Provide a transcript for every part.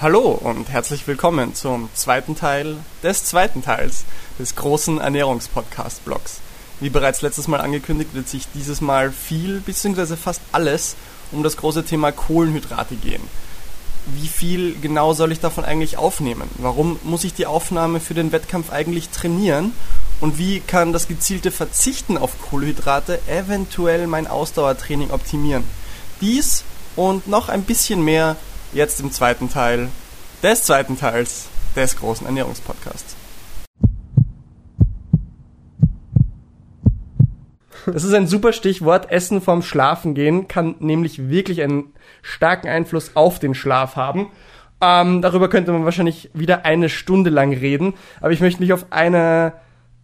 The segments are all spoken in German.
Hallo und herzlich willkommen zum zweiten Teil des zweiten Teils des großen Ernährungspodcast-Blogs. Wie bereits letztes Mal angekündigt, wird sich dieses Mal viel bzw. fast alles um das große Thema Kohlenhydrate gehen. Wie viel genau soll ich davon eigentlich aufnehmen? Warum muss ich die Aufnahme für den Wettkampf eigentlich trainieren? Und wie kann das gezielte Verzichten auf Kohlenhydrate eventuell mein Ausdauertraining optimieren? Dies und noch ein bisschen mehr jetzt im zweiten Teil des zweiten Teils des großen Ernährungspodcasts. Das ist ein super Stichwort. Essen vorm Schlafen gehen kann nämlich wirklich einen starken Einfluss auf den Schlaf haben. Ähm, darüber könnte man wahrscheinlich wieder eine Stunde lang reden, aber ich möchte mich auf eine,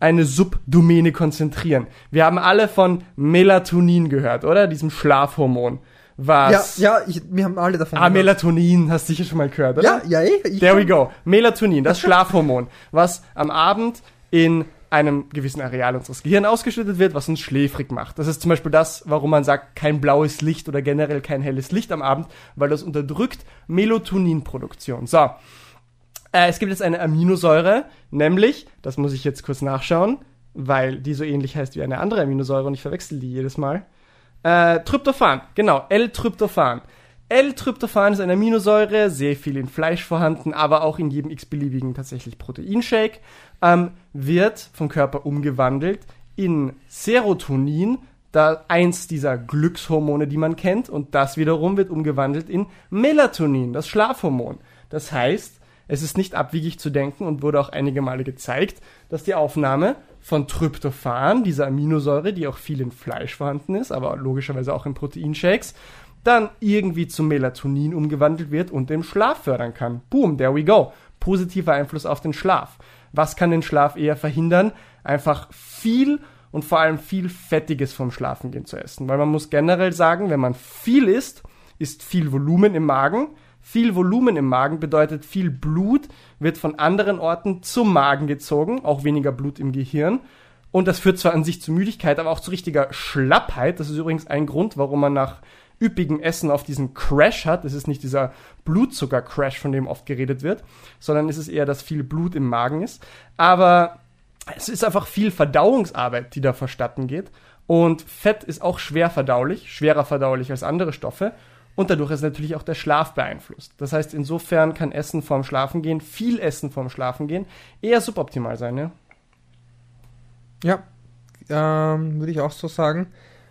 eine Subdomäne konzentrieren. Wir haben alle von Melatonin gehört, oder? Diesem Schlafhormon was. Ja, ja, ich, wir haben alle davon Ah, gehört. Melatonin, hast du sicher schon mal gehört, oder? Ja, ja, eh, ich. There we go. Melatonin, das Schlafhormon, was am Abend in einem gewissen Areal unseres Gehirns ausgeschüttet wird, was uns schläfrig macht. Das ist zum Beispiel das, warum man sagt, kein blaues Licht oder generell kein helles Licht am Abend, weil das unterdrückt Melatoninproduktion. So. Äh, es gibt jetzt eine Aminosäure, nämlich, das muss ich jetzt kurz nachschauen, weil die so ähnlich heißt wie eine andere Aminosäure und ich verwechsel die jedes Mal. Äh, Tryptophan, genau, L-Tryptophan. L-Tryptophan ist eine Aminosäure, sehr viel in Fleisch vorhanden, aber auch in jedem x-beliebigen tatsächlich Proteinshake, ähm, wird vom Körper umgewandelt in Serotonin, da eins dieser Glückshormone, die man kennt, und das wiederum wird umgewandelt in Melatonin, das Schlafhormon. Das heißt, es ist nicht abwegig zu denken und wurde auch einige Male gezeigt, dass die Aufnahme von Tryptophan, dieser Aminosäure, die auch viel in Fleisch vorhanden ist, aber logischerweise auch in Proteinshakes, dann irgendwie zu Melatonin umgewandelt wird und den Schlaf fördern kann. Boom, there we go. Positiver Einfluss auf den Schlaf. Was kann den Schlaf eher verhindern? Einfach viel und vor allem viel Fettiges vom Schlafengehen zu essen. Weil man muss generell sagen, wenn man viel isst, ist viel Volumen im Magen. Viel Volumen im Magen bedeutet viel Blut wird von anderen Orten zum Magen gezogen, auch weniger Blut im Gehirn. Und das führt zwar an sich zu Müdigkeit, aber auch zu richtiger Schlappheit. Das ist übrigens ein Grund, warum man nach üppigem Essen auf diesen Crash hat. Es ist nicht dieser Blutzucker-Crash, von dem oft geredet wird, sondern es ist eher, dass viel Blut im Magen ist. Aber es ist einfach viel Verdauungsarbeit, die da verstatten geht. Und Fett ist auch schwer verdaulich, schwerer verdaulich als andere Stoffe. Und dadurch ist natürlich auch der Schlaf beeinflusst. Das heißt, insofern kann Essen vorm Schlafen gehen, viel Essen vorm Schlafen gehen, eher suboptimal sein, ja? Ja, ähm, würde ich auch so sagen.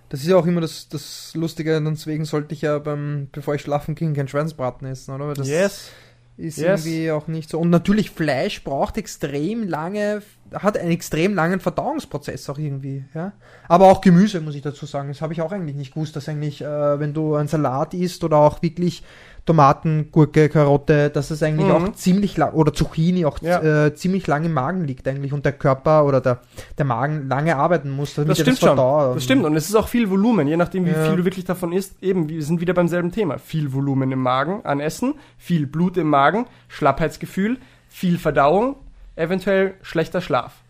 Das ist ja auch immer das, das Lustige, deswegen sollte ich ja beim, bevor ich schlafen ging, kein Schweinsbraten essen, oder? Weil das yes. Ist yes. irgendwie auch nicht so. Und natürlich Fleisch braucht extrem lange, hat einen extrem langen Verdauungsprozess auch irgendwie, ja. Aber auch Gemüse, muss ich dazu sagen. Das habe ich auch eigentlich nicht gewusst, dass eigentlich, äh, wenn du einen Salat isst oder auch wirklich Tomaten, Gurke, Karotte, dass es eigentlich mhm. auch ziemlich lang, oder Zucchini auch ja. äh, ziemlich lange im Magen liegt eigentlich und der Körper oder der, der Magen lange arbeiten muss, das stimmt das schon. Das stimmt und es ist auch viel Volumen, je nachdem wie ja. viel du wirklich davon isst. Eben, wir sind wieder beim selben Thema. Viel Volumen im Magen an Essen, viel Blut im Magen, Schlappheitsgefühl, viel Verdauung, eventuell schlechter Schlaf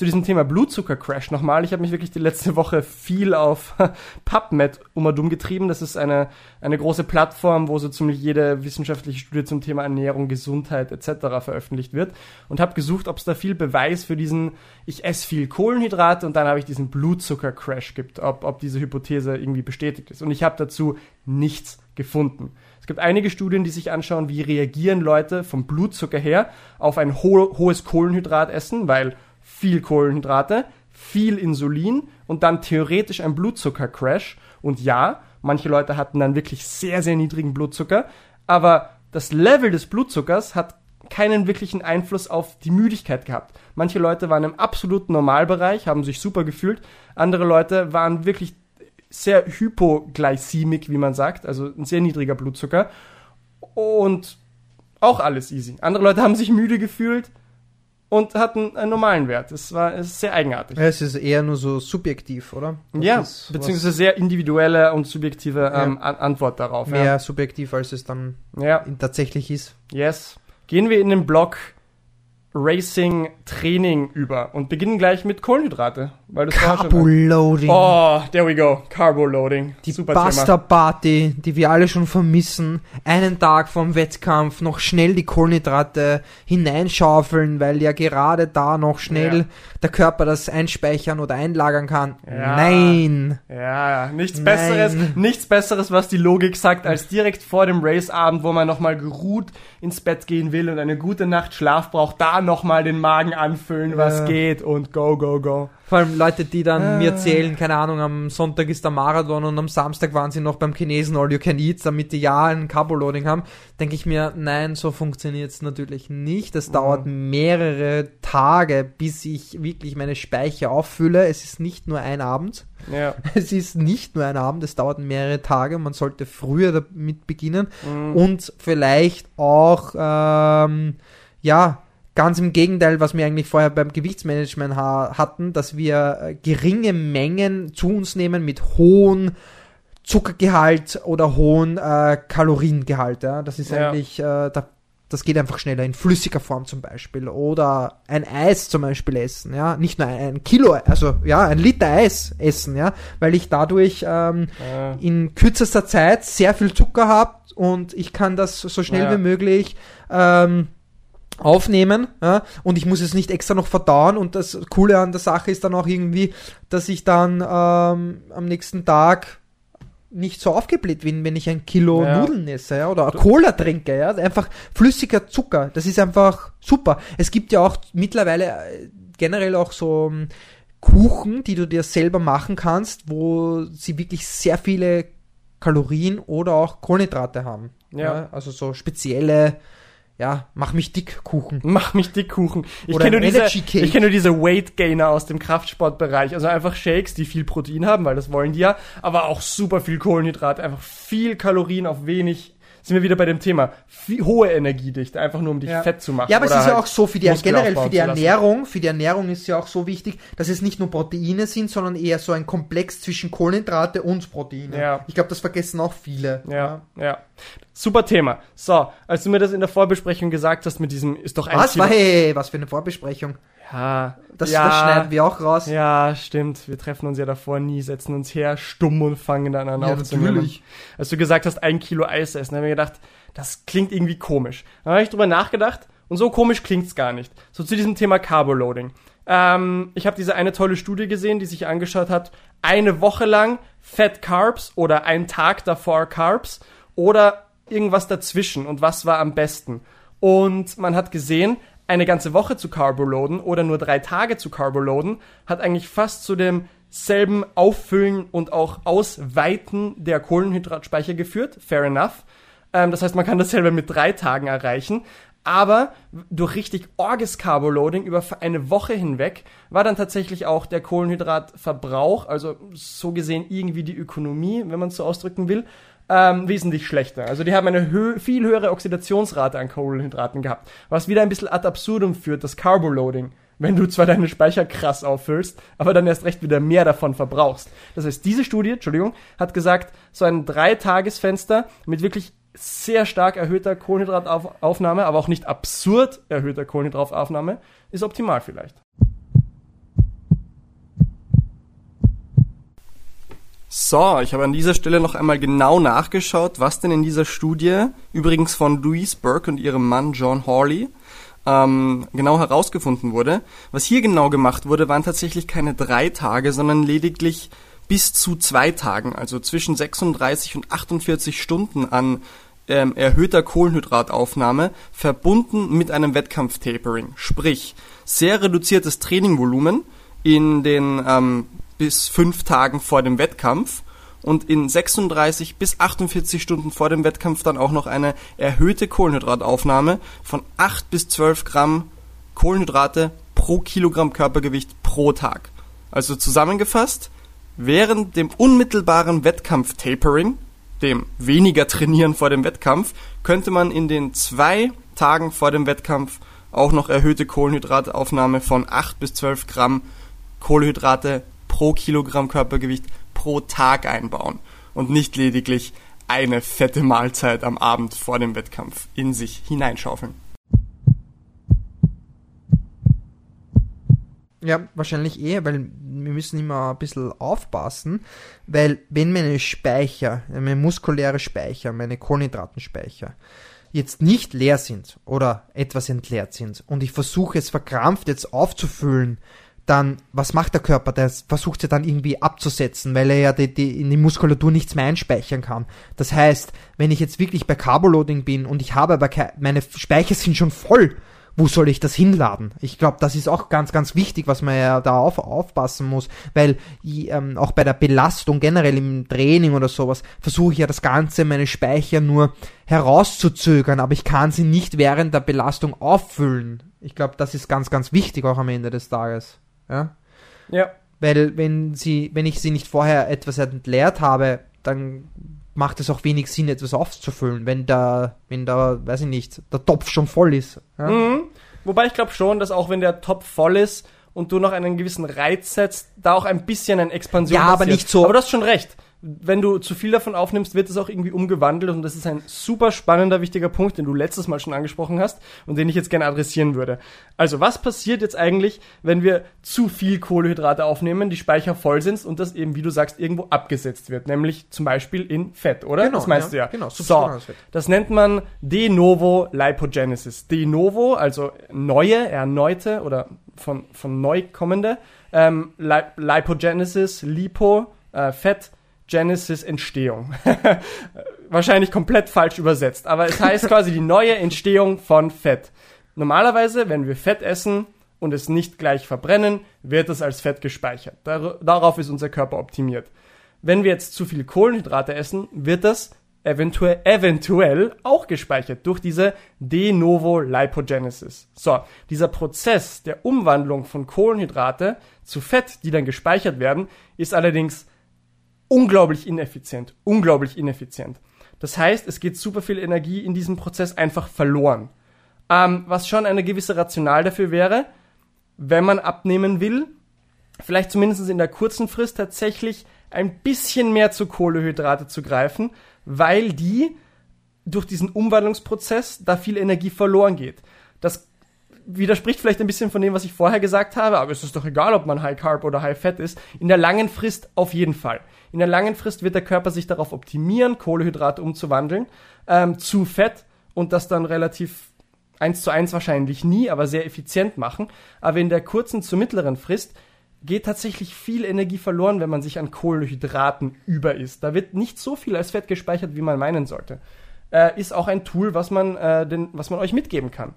zu diesem Thema Blutzuckercrash nochmal. Ich habe mich wirklich die letzte Woche viel auf PubMed um und um getrieben. Das ist eine, eine große Plattform, wo so ziemlich jede wissenschaftliche Studie zum Thema Ernährung, Gesundheit etc. veröffentlicht wird. Und habe gesucht, ob es da viel Beweis für diesen, ich esse viel Kohlenhydrate und dann habe ich diesen Blutzuckercrash gibt, ob, ob diese Hypothese irgendwie bestätigt ist. Und ich habe dazu nichts gefunden. Es gibt einige Studien, die sich anschauen, wie reagieren Leute vom Blutzucker her auf ein ho hohes Kohlenhydratessen, weil viel Kohlenhydrate, viel Insulin und dann theoretisch ein Blutzuckercrash. Und ja, manche Leute hatten dann wirklich sehr, sehr niedrigen Blutzucker, aber das Level des Blutzuckers hat keinen wirklichen Einfluss auf die Müdigkeit gehabt. Manche Leute waren im absoluten Normalbereich, haben sich super gefühlt. Andere Leute waren wirklich sehr hypoglycemic, wie man sagt, also ein sehr niedriger Blutzucker. Und auch alles easy. Andere Leute haben sich müde gefühlt, und hatten einen normalen Wert. Das war es ist sehr eigenartig. Es ist eher nur so subjektiv, oder? Das ja, beziehungsweise sehr individuelle und subjektive ähm, ja. Antwort darauf. Mehr ja. subjektiv, als es dann ja. tatsächlich ist. Yes. Gehen wir in den Block Racing-Training über und beginnen gleich mit Kohlenhydrate. Weil schon- Carboloading. Oh, there we go. Carbo-Loading. Die Super Buster Thema. Party, die wir alle schon vermissen. Einen Tag vorm Wettkampf noch schnell die Kohlenhydrate hineinschaufeln, weil ja gerade da noch schnell Ja. der Körper das einspeichern oder einlagern kann. Ja. Nein. Ja, nichts Nein. Besseres, nichts Besseres, was die Logik sagt, als direkt vor dem Raceabend, wo man nochmal geruht ins Bett gehen will und eine gute Nacht Schlaf braucht, da nochmal den Magen anfüllen, was Ja. geht und go, go, go. Vor allem Leute, die dann Ah. mir erzählen, keine Ahnung, am Sonntag ist der Marathon und am Samstag waren sie noch beim Chinesen All You Can Eat, damit die ja ein Carboloading haben, denke ich mir, nein, so funktioniert es natürlich nicht. Das dauert mehrere Tage, bis ich wirklich meine Speicher auffülle. Es ist nicht nur ein Abend. Ja. Es ist nicht nur ein Abend, es dauert mehrere Tage. Man sollte früher damit beginnen Mhm. und vielleicht auch, ähm, ja, ganz im Gegenteil, was wir eigentlich vorher beim Gewichtsmanagement ha hatten, dass wir äh, geringe Mengen zu uns nehmen mit hohen Zuckergehalt oder hohen äh, Kaloriengehalt. Ja? Das ist Ja. eigentlich, äh, da, das geht einfach schneller in flüssiger Form zum Beispiel oder ein Eis zum Beispiel essen, ja, nicht nur ein, ein Kilo, also ja, ein Liter Eis essen, ja, weil ich dadurch ähm, Ja. in kürzester Zeit sehr viel Zucker habe und ich kann das so schnell Ja. wie möglich ähm, aufnehmen ja, und ich muss es nicht extra noch verdauen und das Coole an der Sache ist dann auch irgendwie, dass ich dann ähm, am nächsten Tag nicht so aufgebläht bin, wenn ich ein Kilo Ja. Nudeln esse ja, oder Cola trinke. Ja, einfach flüssiger Zucker. Das ist einfach super. Es gibt ja auch mittlerweile äh, generell auch so ähm, Kuchen, die du dir selber machen kannst, wo sie wirklich sehr viele Kalorien oder auch Kohlenhydrate haben. Ja. also so spezielle, ja, mach mich dick Kuchen. Mach mich dick Kuchen. Ich kenne nur diese, ich kenne nur diese Weight Gainer aus dem Kraftsportbereich. Also einfach Shakes, die viel Protein haben, weil das wollen die ja, aber auch super viel Kohlenhydrat, einfach viel Kalorien auf wenig. Sind wir wieder bei dem Thema. Hohe Energiedichte, einfach nur um dich Ja. fett zu machen. Ja, aber es ist ja halt auch so für die Muskeln generell für die. Ernährung, für die Ernährung ist ja auch so wichtig, dass es nicht nur Proteine sind, sondern eher so ein Komplex zwischen Kohlenhydrate und Proteine. Ja. Ich glaube, das vergessen auch viele. Ja, ja. Super Thema. So, als du mir das in der Vorbesprechung gesagt hast mit diesem, ist doch ein Was Kilo- war hey, was für eine Vorbesprechung? Ja, Das, ja, das schneiden wir auch raus. Ja, stimmt. Wir treffen uns ja davor nie, setzen uns her, stumm und fangen dann an Ja, aufzunehmen. natürlich. Als du gesagt hast, ein Kilo Eis essen, habe ich mir gedacht, das klingt irgendwie komisch. Dann habe ich drüber nachgedacht und so komisch klingt's gar nicht. So zu diesem Thema Carboloading. Ähm, ich habe diese eine tolle Studie gesehen, die sich angeschaut hat, eine Woche lang Fat Carbs oder ein Tag davor Carbs oder irgendwas dazwischen und was war am besten. Und man hat gesehen, eine ganze Woche zu Carboloaden oder nur drei Tage zu Carboloaden hat eigentlich fast zu demselben Auffüllen und auch Ausweiten der Kohlenhydratspeicher geführt. Fair enough. Ähm, das heißt, man kann dasselbe mit drei Tagen erreichen. Aber durch richtig orges Carboloading über eine Woche hinweg war dann tatsächlich auch der Kohlenhydratverbrauch, also so gesehen irgendwie die Ökonomie, wenn man es so ausdrücken will, ähm, wesentlich schlechter. Also die haben eine hö viel höhere Oxidationsrate an Kohlenhydraten gehabt, was wieder ein bisschen ad absurdum führt, das Carboloading. Wenn du zwar deine Speicher krass auffüllst, aber dann erst recht wieder mehr davon verbrauchst. Das heißt, diese Studie, Entschuldigung, hat gesagt, so ein Dreitagesfenster mit wirklich sehr stark erhöhter Kohlenhydrataufnahme, aber auch nicht absurd erhöhter Kohlenhydrataufnahme, ist optimal vielleicht. So, ich habe an dieser Stelle noch einmal genau nachgeschaut, was denn in dieser Studie, übrigens von Louise Burke und ihrem Mann John Hawley, ähm, genau herausgefunden wurde. Was hier genau gemacht wurde, waren tatsächlich keine drei Tage, sondern lediglich bis zu zwei Tagen, also zwischen 36 und 48 Stunden an ähm, erhöhter Kohlenhydrataufnahme, verbunden mit einem Wettkampftapering. Sprich, sehr reduziertes Trainingvolumen in den ähm, bis fünf Tagen vor dem Wettkampf und in 36 bis 48 Stunden vor dem Wettkampf dann auch noch eine erhöhte Kohlenhydrataufnahme von 8 bis 12 Gramm Kohlenhydrate pro Kilogramm Körpergewicht pro Tag. Also zusammengefasst, während dem unmittelbaren Wettkampf-Tapering, dem weniger Trainieren vor dem Wettkampf, könnte man in den zwei Tagen vor dem Wettkampf auch noch erhöhte Kohlenhydrataufnahme von 8 bis 12 Gramm Kohlenhydrate pro Kilogramm Körpergewicht pro Tag einbauen und nicht lediglich eine fette Mahlzeit am Abend vor dem Wettkampf in sich hineinschaufeln. Ja, wahrscheinlich eh, weil wir müssen immer ein bisschen aufpassen, weil wenn meine Speicher, meine muskuläre Speicher, meine Kohlenhydratenspeicher jetzt nicht leer sind oder etwas entleert sind und ich versuche es verkrampft jetzt aufzufüllen, dann, was macht der Körper? Der versucht ja dann irgendwie abzusetzen, weil er ja die, die, in die Muskulatur nichts mehr einspeichern kann. Das heißt, wenn ich jetzt wirklich bei Carboloading bin und ich habe aber keine, meine Speicher sind schon voll, wo soll ich das hinladen? Ich glaube, das ist auch ganz, ganz wichtig, was man ja da auf, aufpassen muss, weil ähm, auch bei der Belastung generell im Training oder sowas versuche ich ja das Ganze, meine Speicher nur herauszuzögern, aber ich kann sie nicht während der Belastung auffüllen. Ich glaube, das ist ganz, ganz wichtig auch am Ende des Tages. Ja. Ja. Weil wenn sie, wenn ich sie nicht vorher etwas entleert habe, dann macht es auch wenig Sinn, etwas aufzufüllen, wenn da, wenn da, weiß ich nicht, der Topf schon voll ist. Ja? Mhm. Wobei ich glaube schon, dass auch wenn der Topf voll ist und du noch einen gewissen Reiz setzt, da auch ein bisschen eine Expansion Ja, aber passiert. nicht so- Aber du hast schon recht. Wenn du zu viel davon aufnimmst, wird es auch irgendwie umgewandelt und das ist ein super spannender, wichtiger Punkt, den du letztes Mal schon angesprochen hast und den ich jetzt gerne adressieren würde. Also, was passiert jetzt eigentlich, wenn wir zu viel Kohlenhydrate aufnehmen, die Speicher voll sind und das eben, wie du sagst, irgendwo abgesetzt wird, nämlich zum Beispiel in Fett, oder? Genau, das meinst ja, du ja. genau, so, das nennt man De novo Lipogenesis. De novo, also neue, erneute oder von, von neu kommende. Ähm, Li Lipogenesis, Lipo, äh, Fett, Genesis, Entstehung. Wahrscheinlich komplett falsch übersetzt, aber es heißt quasi die neue Entstehung von Fett. Normalerweise, wenn wir Fett essen und es nicht gleich verbrennen, wird es als Fett gespeichert. Dar darauf ist unser Körper optimiert. Wenn wir jetzt zu viel Kohlenhydrate essen, wird das eventuell, eventuell auch gespeichert durch diese De novo Lipogenesis. So, dieser Prozess der Umwandlung von Kohlenhydrate zu Fett, die dann gespeichert werden, ist allerdings unglaublich ineffizient. Unglaublich ineffizient. Das heißt, es geht super viel Energie in diesem Prozess einfach verloren. Ähm, was schon eine gewisse Rational dafür wäre, wenn man abnehmen will, vielleicht zumindest in der kurzen Frist tatsächlich ein bisschen mehr zu Kohlehydrate zu greifen, weil die durch diesen Umwandlungsprozess da viel Energie verloren geht. Das widerspricht vielleicht ein bisschen von dem, was ich vorher gesagt habe, aber es ist doch egal, ob man High Carb oder High Fat ist. In der langen Frist auf jeden Fall. In der langen Frist wird der Körper sich darauf optimieren, Kohlehydrate umzuwandeln ähm, zu Fett und das dann relativ eins zu eins wahrscheinlich nie, aber sehr effizient machen. Aber in der kurzen zu mittleren Frist geht tatsächlich viel Energie verloren, wenn man sich an Kohlenhydraten über isst. Da wird nicht so viel als Fett gespeichert, wie man meinen sollte. Äh, ist auch ein Tool, was man, äh, den, was man euch mitgeben kann.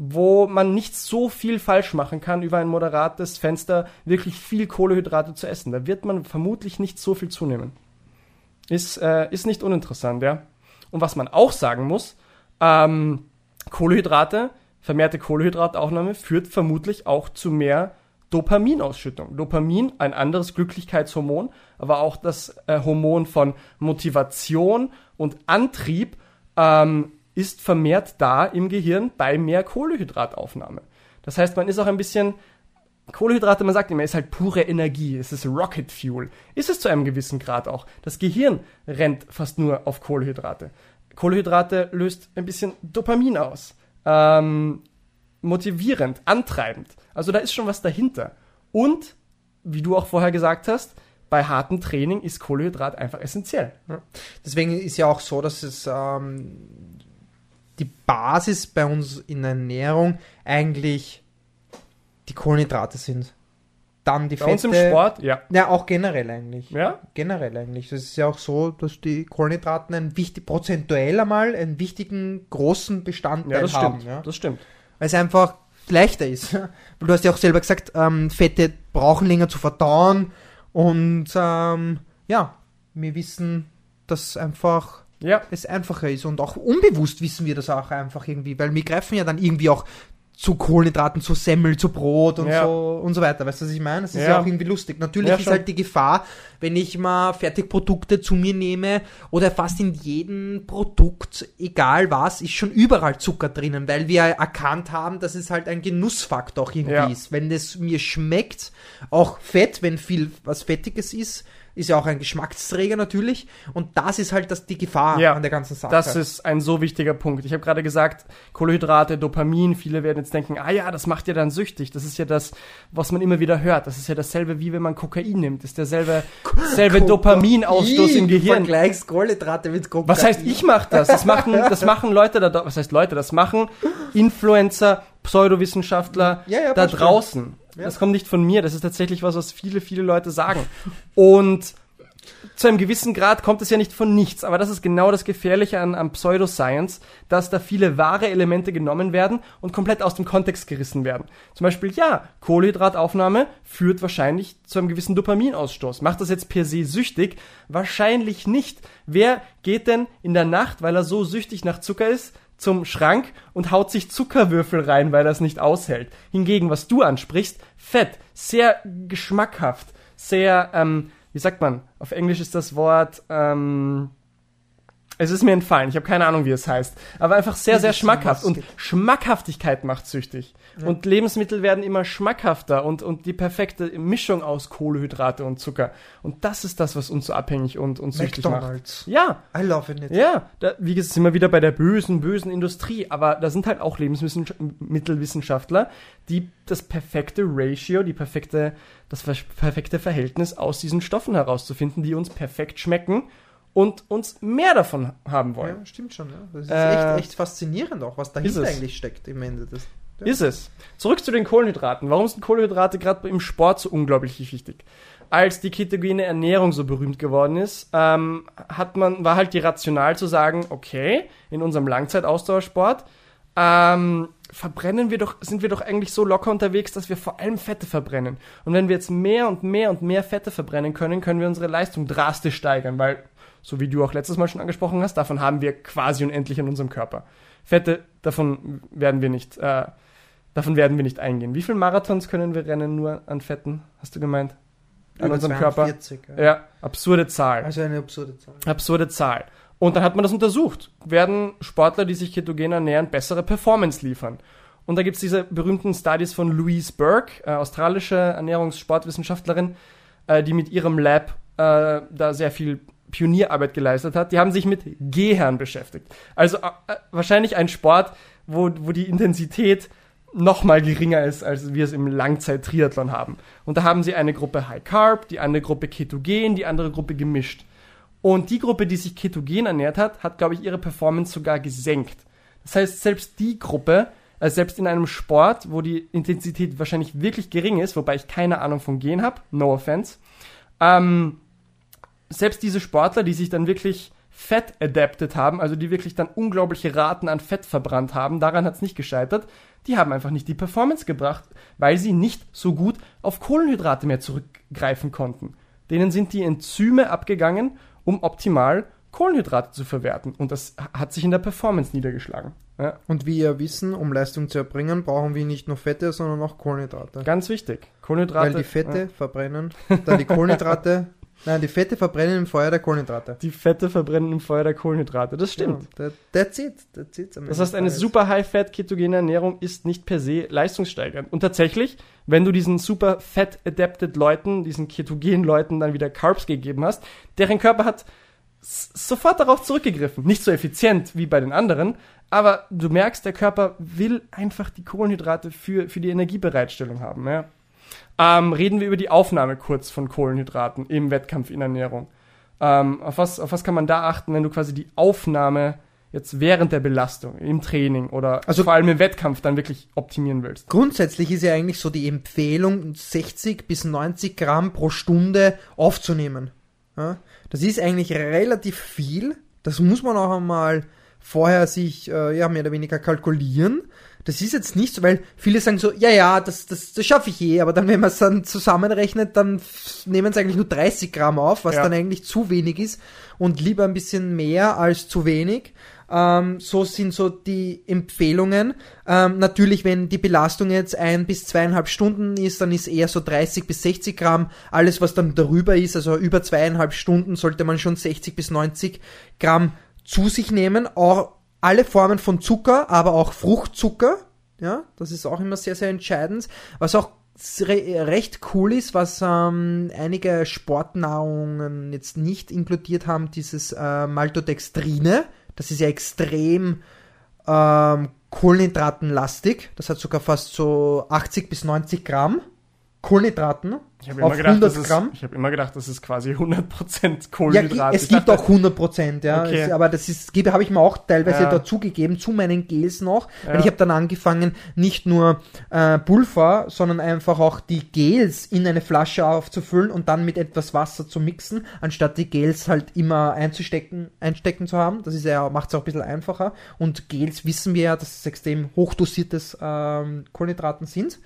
Wo man nicht so viel falsch machen kann, über ein moderates Fenster wirklich viel Kohlenhydrate zu essen. Da wird man vermutlich nicht so viel zunehmen. Ist, äh, ist nicht uninteressant, ja. Und was man auch sagen muss, ähm, Kohlenhydrate, vermehrte Kohlenhydrataufnahme führt vermutlich auch zu mehr Dopaminausschüttung. Dopamin, ein anderes Glücklichkeitshormon, aber auch das äh, Hormon von Motivation und Antrieb ähm, ist vermehrt da im Gehirn bei mehr Kohlenhydrataufnahme. Das heißt, man ist auch ein bisschen Kohlenhydrate, man sagt immer, ist halt pure Energie, es ist Rocket Fuel. Ist es zu einem gewissen Grad auch. Das Gehirn rennt fast nur auf Kohlenhydrate. Kohlenhydrate löst ein bisschen Dopamin aus. Ähm, motivierend, antreibend. Also da ist schon was dahinter. Und, wie du auch vorher gesagt hast, bei hartem Training ist Kohlenhydrat einfach essentiell. Deswegen ist ja auch so, dass es ähm, die Basis bei uns in der Ernährung eigentlich die Kohlenhydrate sind. Dann die Bei Fette. uns im Sport, ja. Ja, auch generell eigentlich. Ja? Generell eigentlich. Das ist ja auch so, dass die Kohlenhydraten ein wichtig, prozentuell einmal einen wichtigen, großen Bestandteil Ja, das haben. stimmt. Ja? Das stimmt. Weil es einfach leichter ist. Weil du hast ja auch selber gesagt, ähm, Fette brauchen länger zu verdauen. Und ähm, ja, wir wissen, dass einfach Ja. es einfacher ist. Und auch unbewusst wissen wir das auch einfach irgendwie, weil wir greifen ja dann irgendwie auch zu Kohlenhydraten, zu Semmel, zu Brot und Ja. so und so weiter. Weißt du, was ich meine? Das ist ja, Ja. auch irgendwie lustig. Natürlich Ja, ist schon. halt die Gefahr, wenn ich mal Fertigprodukte zu mir nehme oder fast in jedem Produkt, egal was, ist schon überall Zucker drinnen, weil wir erkannt haben, dass es halt ein Genussfaktor auch irgendwie ist. Wenn es mir schmeckt, auch Fett, wenn viel was Fettiges ist, ist ja auch ein Geschmacksträger natürlich. Und das ist halt das, die Gefahr Ja, an der ganzen Sache. Das ist ein so wichtiger Punkt. Ich habe gerade gesagt, Kohlenhydrate, Dopamin, viele werden jetzt denken, ah ja, das macht ja dann süchtig. Das ist ja das, was man immer wieder hört. Das ist ja dasselbe, wie wenn man Kokain nimmt. Das ist derselbe selbe Dopaminausstoß im Gehirn. vergleichst Kohlenhydrate mit Kokain. Was heißt, ich mache das? Das machen, das machen Leute da, was heißt Leute? Das machen Influencer, Pseudowissenschaftler Ja, ja, da schon. draußen. Ja. Das kommt nicht von mir. Das ist tatsächlich was, was viele, viele Leute sagen. Und zu einem gewissen Grad kommt es ja nicht von nichts, aber das ist genau das Gefährliche an, an Pseudoscience, dass da viele wahre Elemente genommen werden und komplett aus dem Kontext gerissen werden. Zum Beispiel, ja, Kohlenhydrataufnahme führt wahrscheinlich zu einem gewissen Dopaminausstoß. Macht das jetzt per se süchtig? Wahrscheinlich nicht. Wer geht denn in der Nacht, weil er so süchtig nach Zucker ist, zum Schrank und haut sich Zuckerwürfel rein, weil er es nicht aushält? Hingegen, was du ansprichst, Fett, sehr geschmackhaft, sehr, ähm, wie sagt man, auf Englisch ist das Wort, ähm, es ist mir entfallen, ich habe keine Ahnung, wie es heißt. Aber einfach sehr, sehr schmackhaft. Und. Schmackhaftigkeit macht süchtig. Und Lebensmittel werden immer schmackhafter und, und die perfekte Mischung aus Kohlenhydrate und Zucker. Und das ist das, was uns so abhängig und, und süchtig macht. McDonalds. Ja, I love it. ja, da, wie gesagt, sind wir wieder bei der bösen, bösen Industrie, aber da sind halt auch Lebensmittelwissenschaftler, die das perfekte Ratio, die perfekte, das perfekte Verhältnis aus diesen Stoffen herauszufinden, die uns perfekt schmecken und uns mehr davon haben wollen. Ja, stimmt schon. Ja. Das ist Äh, echt, echt faszinierend auch, was dahinter eigentlich steckt im Ende. des. Ist es. Zurück zu den Kohlenhydraten. Warum sind Kohlenhydrate gerade im Sport so unglaublich wichtig? Als die ketogene Ernährung so berühmt geworden ist, ähm, hat man, war halt die rational zu sagen, okay, in unserem Langzeitausdauersport ähm, verbrennen wir doch, sind wir doch eigentlich so locker unterwegs, dass wir vor allem Fette verbrennen. Und wenn wir jetzt mehr und mehr und mehr Fette verbrennen können, können wir unsere Leistung drastisch steigern, weil, so wie du auch letztes Mal schon angesprochen hast, davon haben wir quasi unendlich in unserem Körper. Fette, davon werden wir nicht, äh, davon werden wir nicht eingehen. Wie viele Marathons können wir rennen nur an Fetten, hast du gemeint? An Über unserem Körper? 42, ja. Ja, absurde Zahl. Also eine absurde Zahl. Absurde Zahl. Und dann hat man das untersucht. Werden Sportler, die sich ketogen ernähren, bessere Performance liefern? Und da gibt's diese berühmten Studies von Louise Burke, äh, australische Ernährungssportwissenschaftlerin, äh, die mit ihrem Lab äh, da sehr viel Pionierarbeit geleistet hat. Die haben sich mit Gehern beschäftigt. Also äh, wahrscheinlich ein Sport, wo, wo die Intensität noch mal geringer ist, als wir es im Langzeit-Triathlon haben. Und da haben sie eine Gruppe High Carb, die eine Gruppe Ketogen, die andere Gruppe gemischt. Und die Gruppe, die sich ketogen ernährt hat, hat, glaube ich, ihre Performance sogar gesenkt. Das heißt, selbst die Gruppe, also selbst in einem Sport, wo die Intensität wahrscheinlich wirklich gering ist, wobei ich keine Ahnung von Gen habe, no offense, ähm, selbst diese Sportler, die sich dann wirklich Fett adapted haben, also die wirklich dann unglaubliche Raten an Fett verbrannt haben, daran hat es nicht gescheitert, die haben einfach nicht die Performance gebracht, weil sie nicht so gut auf Kohlenhydrate mehr zurückgreifen konnten. Denen sind die Enzyme abgegangen, um optimal Kohlenhydrate zu verwerten. Und das hat sich in der Performance niedergeschlagen. Ja, Und wie wir wissen, um Leistung zu erbringen, brauchen wir nicht nur Fette, sondern auch Kohlenhydrate. ganz wichtig. Kohlenhydrate. Weil die Fette ja, verbrennen, dann die Kohlenhydrate, nein, die Fette verbrennen im Feuer der Kohlenhydrate. die Fette verbrennen im Feuer der Kohlenhydrate. Das stimmt. Ja, that- that's it. That's it Das heißt, eine super High-Fat-ketogene Ernährung ist nicht per se leistungssteigernd. Und tatsächlich, wenn du diesen super Fat-adapted Leuten, diesen ketogenen Leuten dann wieder Carbs gegeben hast, deren Körper hat sofort darauf zurückgegriffen. Nicht so effizient wie bei den anderen, aber du merkst, der Körper will einfach die Kohlenhydrate für, für die Energiebereitstellung haben. Ja. Ähm, reden wir über die Aufnahme kurz von Kohlenhydraten im Wettkampf in Ernährung. Ähm, auf, was, auf was kann man da achten, wenn du quasi die Aufnahme jetzt während der Belastung, im Training oder Also- vor allem im Wettkampf dann wirklich optimieren willst? Grundsätzlich ist ja eigentlich so die Empfehlung, 60 bis 90 Gramm pro Stunde aufzunehmen. Ja? Das ist eigentlich relativ viel. Das muss man auch einmal vorher sich äh, ja, mehr oder weniger kalkulieren. Das ist jetzt nicht so, weil viele sagen so, ja, ja, das, das, das schaffe ich eh, aber dann, wenn man es dann zusammenrechnet, dann nehmen sie eigentlich nur 30 Gramm auf, was Ja. dann eigentlich zu wenig ist und lieber ein bisschen mehr als zu wenig. Ähm, so sind so die Empfehlungen. Ähm, natürlich, wenn die Belastung jetzt ein bis zweieinhalb Stunden ist, dann ist eher so 30 bis 60 Gramm. Alles, was dann darüber ist, also über zweieinhalb Stunden, sollte man schon 60 bis 90 Gramm zu sich nehmen. Auch alle Formen von Zucker, aber auch Fruchtzucker. Ja, das ist auch immer sehr, sehr entscheidend. Was auch re recht cool ist, was ähm, einige Sportnahrungen jetzt nicht inkludiert haben, dieses äh, Maltodextrine. Das ist ja extrem ähm, kohlenhydratenlastig. Das hat sogar fast so 80 bis 90 Gramm Kohlenhydraten ich habe immer, gedacht, das ist, ich hab immer gedacht, das ist quasi 100% Kohlenhydrate. Ja, es gibt dachte, auch 100%, ja. Okay. Es, aber das ist, habe ich mir auch teilweise ja. dazugegeben, zu meinen Gels noch. Ja. Weil ich habe dann angefangen, nicht nur äh, Pulver, sondern einfach auch die Gels in eine Flasche aufzufüllen und dann mit etwas Wasser zu mixen, anstatt die Gels halt immer einzustecken, einstecken zu haben. Das ist ja, macht es auch ein bisschen einfacher. Und Gels wissen wir ja, dass es extrem hochdosiertes ähm, Kohlenhydraten sind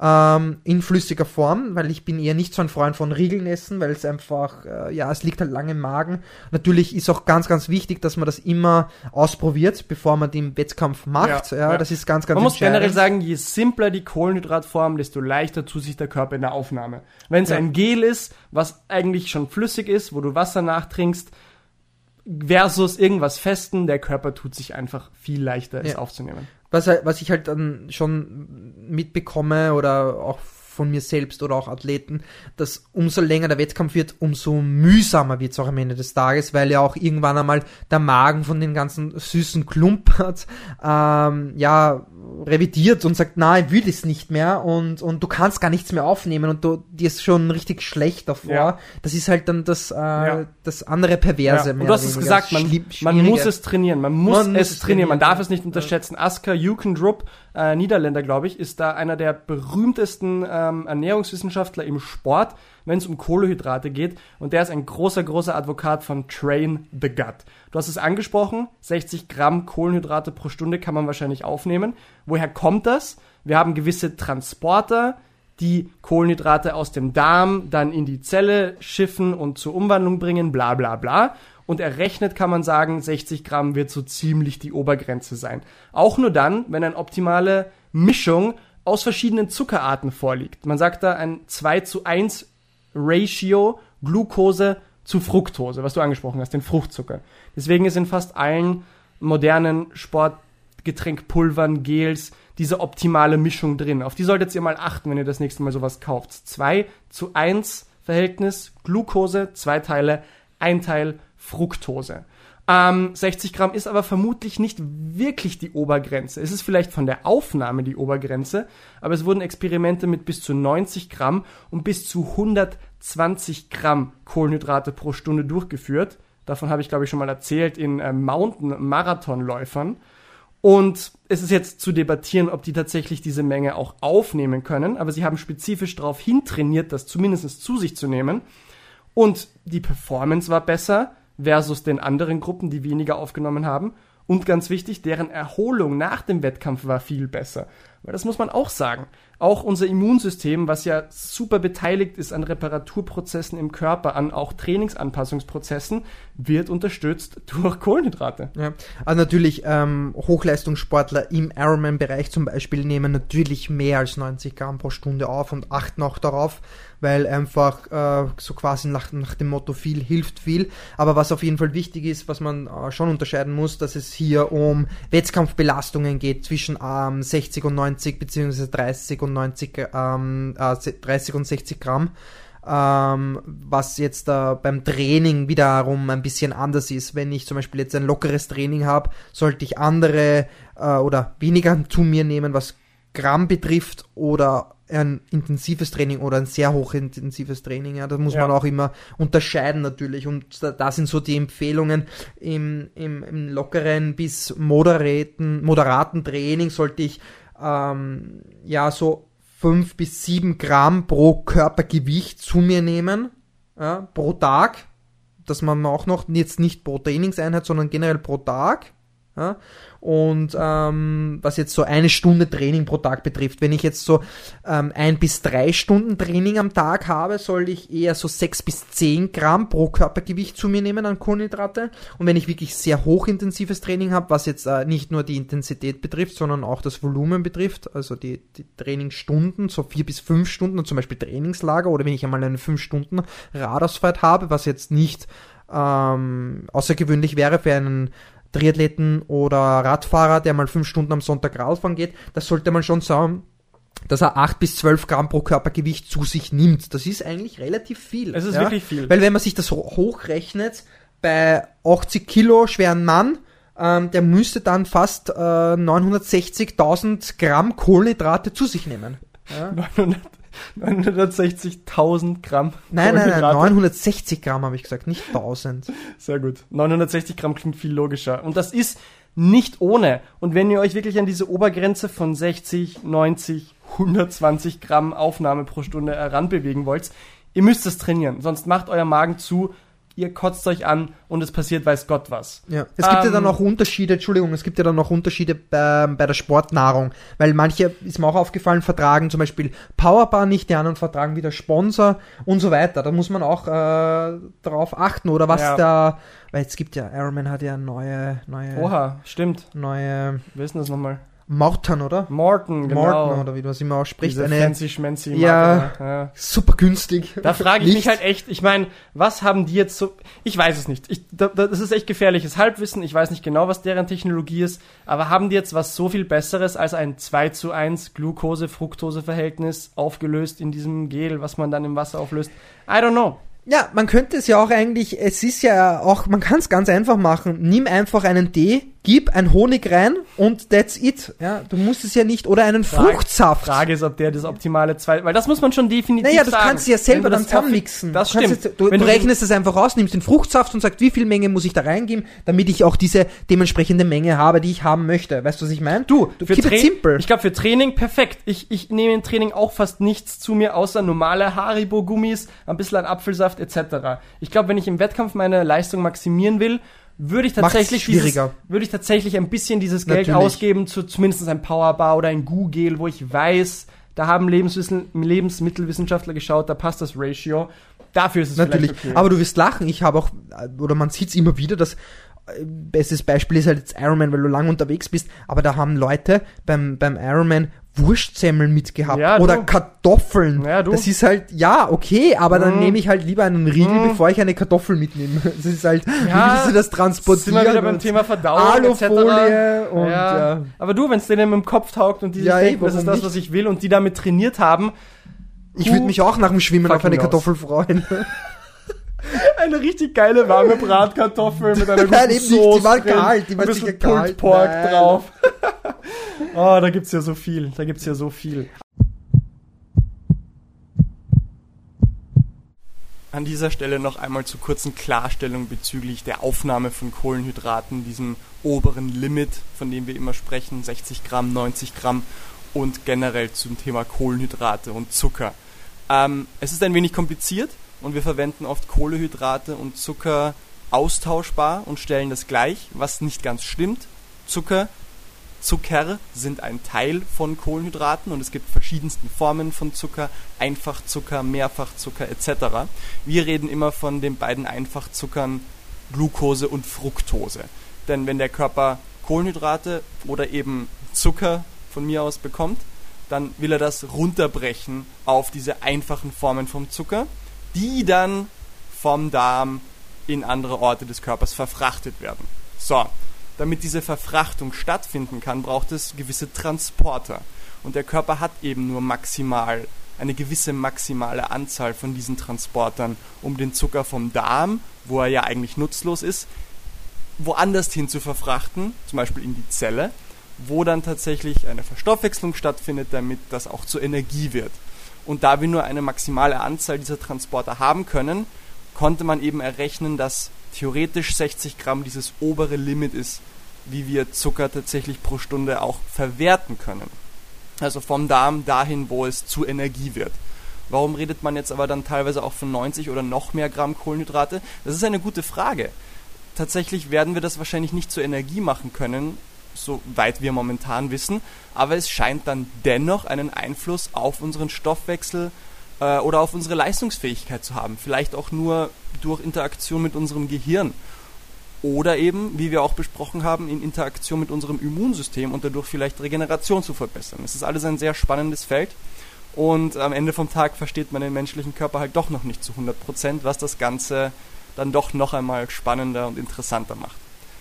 ähm, in flüssiger Form, weil ich bin eher nicht so ein Freund von Riegeln essen, weil es einfach, äh, ja, es liegt halt lange im Magen. Natürlich ist auch ganz, ganz wichtig, dass man das immer ausprobiert, bevor man den Wettkampf macht. Ja, ja, das ist ganz, ganz Man muss generell sagen, je simpler die Kohlenhydratform, desto leichter tut sich der Körper in der Aufnahme. Wenn es ja. ein Gel ist, was eigentlich schon flüssig ist, wo du Wasser nachtrinkst, versus irgendwas Festen, der Körper tut sich einfach viel leichter, es aufzunehmen was, was ich halt dann schon mitbekomme oder auch von mir selbst oder auch Athleten, dass umso länger der Wettkampf wird, umso mühsamer wird es auch am Ende des Tages, weil ja auch irgendwann einmal der Magen von den ganzen süßen Klumpert ähm, ja revidiert und sagt, na, ich will es nicht mehr und, und du kannst gar nichts mehr aufnehmen und du, dir ist schon richtig schlecht davor. Ja. Das ist halt dann das, äh, ja. das andere Perverse. Ja. Und du hast es gesagt, man, man muss es trainieren, man muss man es trainieren, man darf es nicht unterschätzen. Asker Jukendrup, äh, Niederländer, glaube ich, ist da einer der berühmtesten ähm, Ernährungswissenschaftler im Sport, wenn es um Kohlehydrate geht. Und der ist ein großer, großer Advokat von Train the Gut. Du hast es angesprochen, 60 Gramm Kohlenhydrate pro Stunde kann man wahrscheinlich aufnehmen. Woher kommt das? Wir haben gewisse Transporter, die Kohlenhydrate aus dem Darm dann in die Zelle schiffen und zur Umwandlung bringen, bla bla bla. Und errechnet kann man sagen, 60 Gramm wird so ziemlich die Obergrenze sein. Auch nur dann, wenn eine optimale Mischung aus verschiedenen Zuckerarten vorliegt. Man sagt da ein 2 zu 1 Ratio Glucose zu Fructose, was du angesprochen hast, den Fruchtzucker. Deswegen ist in fast allen modernen Sportgetränkpulvern, Gels diese optimale Mischung drin. Auf die solltet ihr mal achten, wenn ihr das nächste Mal sowas kauft. 2 zu 1 Verhältnis Glucose, zwei Teile, ein Teil Fructose. Ähm, 60 Gramm ist aber vermutlich nicht wirklich die Obergrenze. Es ist vielleicht von der Aufnahme die Obergrenze, aber es wurden Experimente mit bis zu 90 Gramm und bis zu 120 Gramm Kohlenhydrate pro Stunde durchgeführt. Davon habe ich, glaube ich, schon mal erzählt in äh, Mountain-Marathonläufern. Und es ist jetzt zu debattieren, ob die tatsächlich diese Menge auch aufnehmen können, aber sie haben spezifisch darauf hintrainiert, das zumindest zu sich zu nehmen. Und die Performance war besser, versus den anderen Gruppen, die weniger aufgenommen haben. Und ganz wichtig, deren Erholung nach dem Wettkampf war viel besser. Weil das muss man auch sagen. Auch unser Immunsystem, was ja super beteiligt ist an Reparaturprozessen im Körper, an auch Trainingsanpassungsprozessen, wird unterstützt durch Kohlenhydrate. Ja, also natürlich ähm, Hochleistungssportler im Ironman-Bereich zum Beispiel nehmen natürlich mehr als 90 Gramm pro Stunde auf und achten auch darauf, weil einfach äh, so quasi nach, nach dem Motto viel hilft viel. Aber was auf jeden Fall wichtig ist, was man äh, schon unterscheiden muss, dass es hier um Wettkampfbelastungen geht zwischen ähm, 60 und 90 beziehungsweise 30 und 90, ähm, äh, 30 und 60 Gramm. Ähm, was jetzt äh, beim Training wiederum ein bisschen anders ist. Wenn ich zum Beispiel jetzt ein lockeres Training habe, sollte ich andere äh, oder weniger zu mir nehmen, was Gramm betrifft oder ein intensives Training oder ein sehr hochintensives Training. Ja, das muss ja. man auch immer unterscheiden natürlich. Und da, da, sind so die Empfehlungen im, im, im lockeren bis moderaten, moderaten Training sollte ich ähm, ja so fünf bis sieben Gramm pro Körpergewicht zu mir nehmen ja, pro Tag. Dass man auch noch jetzt nicht pro Trainingseinheit, sondern generell pro Tag. Ja? Und ähm, was jetzt so eine Stunde Training pro Tag betrifft, wenn ich jetzt so ähm, ein bis drei Stunden Training am Tag habe, soll ich eher so sechs bis zehn Gramm pro Körpergewicht zu mir nehmen an Kohlenhydrate. Und wenn ich wirklich sehr hochintensives Training habe, was jetzt äh, nicht nur die Intensität betrifft, sondern auch das Volumen betrifft, also die, die Trainingsstunden, so vier bis fünf Stunden, zum Beispiel Trainingslager oder wenn ich einmal eine fünf Stunden Radausfahrt habe, was jetzt nicht ähm, außergewöhnlich wäre für einen Triathleten oder Radfahrer, der mal fünf Stunden am Sonntag Radfahren geht, das sollte man schon sagen, dass er 8 bis 12 Gramm pro Körpergewicht zu sich nimmt. Das ist eigentlich relativ viel. Es ist wirklich viel. Weil wenn man sich das ho- hochrechnet, bei 80 Kilo schweren Mann, ähm, der müsste dann fast äh, 960.000 Gramm Kohlenhydrate zu sich nehmen. Ja? 900 960.000 Gramm. Nein, nein, nein, Kohlenhydrate. 960 Gramm habe ich gesagt, nicht 1000. Sehr gut. 960 Gramm klingt viel logischer. Und das ist nicht ohne. Und wenn ihr euch wirklich an diese Obergrenze von 60, 90, 120 Gramm Aufnahme pro Stunde heranbewegen wollt, ihr müsst es trainieren. Sonst macht euer Magen zu, ihr kotzt euch an und es passiert weiß Gott was. Ja. Es gibt ja Ähm, dann auch Unterschiede, Entschuldigung, es gibt ja dann noch Unterschiede bei, bei der Sportnahrung, weil manche, ist mir auch aufgefallen, vertragen zum Beispiel Powerbar nicht, die anderen vertragen wieder Sponsor und so weiter. Da muss man auch äh, darauf achten oder was Ja. da, weil es gibt ja, Ironman hat ja neue, neue, Oha, stimmt. neue Wer ist denn das nochmal? Morton, oder? Morton, genau. Morton, oder wie du es immer aussprichst. Diese Eine fancy schmancy Ja. Ja. super günstig. Da frage ich mich halt echt, ich meine, was haben die jetzt so, ich weiß es nicht, ich, da, da, das ist echt gefährliches Halbwissen, ich weiß nicht genau, was deren Technologie ist, aber haben die jetzt was so viel Besseres als ein 2 zu 1 Glucose-Fructose-Verhältnis aufgelöst in diesem Gel, was man dann im Wasser auflöst? I don't know. Ja, man könnte es ja auch eigentlich, es ist ja auch, man kann es ganz einfach machen. Nimm einfach einen Tee, gib ein Honig rein und that's it. Ja, du musst es ja nicht, oder einen Frage- Fruchtsaft. Frage ist, ob der das optimale zwei, weil das muss man schon definitiv Naja, das sagen. kannst du ja selber dann zusammenmixen. Das stimmt. Jetzt, du, Wenn du du- rechnest es einfach raus, nimmst den Fruchtsaft und sagst, wie viel Menge muss ich da reingeben, damit ich auch diese dementsprechende Menge habe, die ich haben möchte. Weißt du, was ich meine? Du, du für keep it simple. Ich glaube, für Training perfekt. Ich, ich nehme im Training auch fast nichts zu mir, außer normale Haribo-Gummis, ein bisschen an Apfelsaft etc. Ich glaube, wenn ich im Wettkampf meine Leistung maximieren will, würde ich tatsächlich dieses, würde ich tatsächlich ein bisschen dieses Geld Natürlich. ausgeben zu zumindest ein Powerbar oder ein Goo-Gel, wo ich weiß, da haben Lebensmittelwissenschaftler geschaut, da passt das Ratio. Dafür ist es Natürlich. okay. Aber du wirst lachen. Ich habe auch, oder man sieht es immer wieder, dass äh, bestes Beispiel ist halt jetzt Ironman, weil du lang unterwegs bist, aber da haben Leute beim, beim Ironman Wurstsemmeln mitgehabt Ja, oder Kartoffeln. Ja, du. Das ist halt, ja, okay, aber dann Mhm. nehme ich halt lieber einen Riegel, Mhm. bevor ich eine Kartoffel mitnehme. Das ist halt, Ja, wie willst du das sind transportieren? wir wieder beim Thema Verdauung Alufolie und ja. ja. Aber du, wenn es denen im Kopf taugt und die sich denken, das ist das, was ich will und die damit trainiert haben, Ich würde mich auch nach dem Schwimmen auf eine los. Kartoffel freuen. eine richtig geile warme Bratkartoffel mit einer guten Nein, eben nicht, die Soße war kalt, die war ein bisschen sicher Pulled kalt. Pork Nein. drauf. Oh, da gibt's ja so viel, da gibt's ja so viel. An dieser Stelle noch einmal zur kurzen Klarstellung bezüglich der Aufnahme von Kohlenhydraten, diesem oberen Limit, von dem wir immer sprechen, 60 Gramm, 90 Gramm und generell zum Thema Kohlenhydrate und Zucker. Ähm, es ist ein wenig kompliziert und wir verwenden oft Kohlenhydrate und Zucker austauschbar und stellen das gleich, was nicht ganz stimmt. Zucker Zucker sind ein Teil von Kohlenhydraten und es gibt verschiedensten Formen von Zucker, Einfachzucker, Mehrfachzucker etc. Wir reden immer von den beiden Einfachzuckern Glucose und Fructose. Denn wenn der Körper Kohlenhydrate oder eben Zucker von mir aus bekommt, dann will er das runterbrechen auf diese einfachen Formen vom Zucker, die dann vom Darm in andere Orte des Körpers verfrachtet werden. So, damit diese Verfrachtung stattfinden kann, braucht es gewisse Transporter. Und der Körper hat eben nur maximal eine gewisse maximale Anzahl von diesen Transportern, um den Zucker vom Darm, wo er ja eigentlich nutzlos ist, woanders hin zu verfrachten, zum Beispiel in die Zelle, wo dann tatsächlich eine Verstoffwechslung stattfindet, damit das auch zur Energie wird. Und da wir nur eine maximale Anzahl dieser Transporter haben können, konnte man eben errechnen, dass theoretisch 60 Gramm dieses obere Limit ist, wie wir Zucker tatsächlich pro Stunde auch verwerten können. Also vom Darm dahin, wo es zu Energie wird. Warum redet man jetzt aber dann teilweise auch von 90 oder noch mehr Gramm Kohlenhydrate? Das ist eine gute Frage. Tatsächlich werden wir das wahrscheinlich nicht zur Energie machen können, soweit wir momentan wissen, aber es scheint dann dennoch einen Einfluss auf unseren Stoffwechsel äh, oder auf unsere Leistungsfähigkeit zu haben. Vielleicht auch nur durch Interaktion mit unserem Gehirn. Oder eben, wie wir auch besprochen haben, in Interaktion mit unserem Immunsystem und dadurch vielleicht Regeneration zu verbessern. Es ist alles ein sehr spannendes Feld und am Ende vom Tag versteht man den menschlichen Körper halt doch noch nicht zu 100 Prozent, was das Ganze dann doch noch einmal spannender und interessanter macht.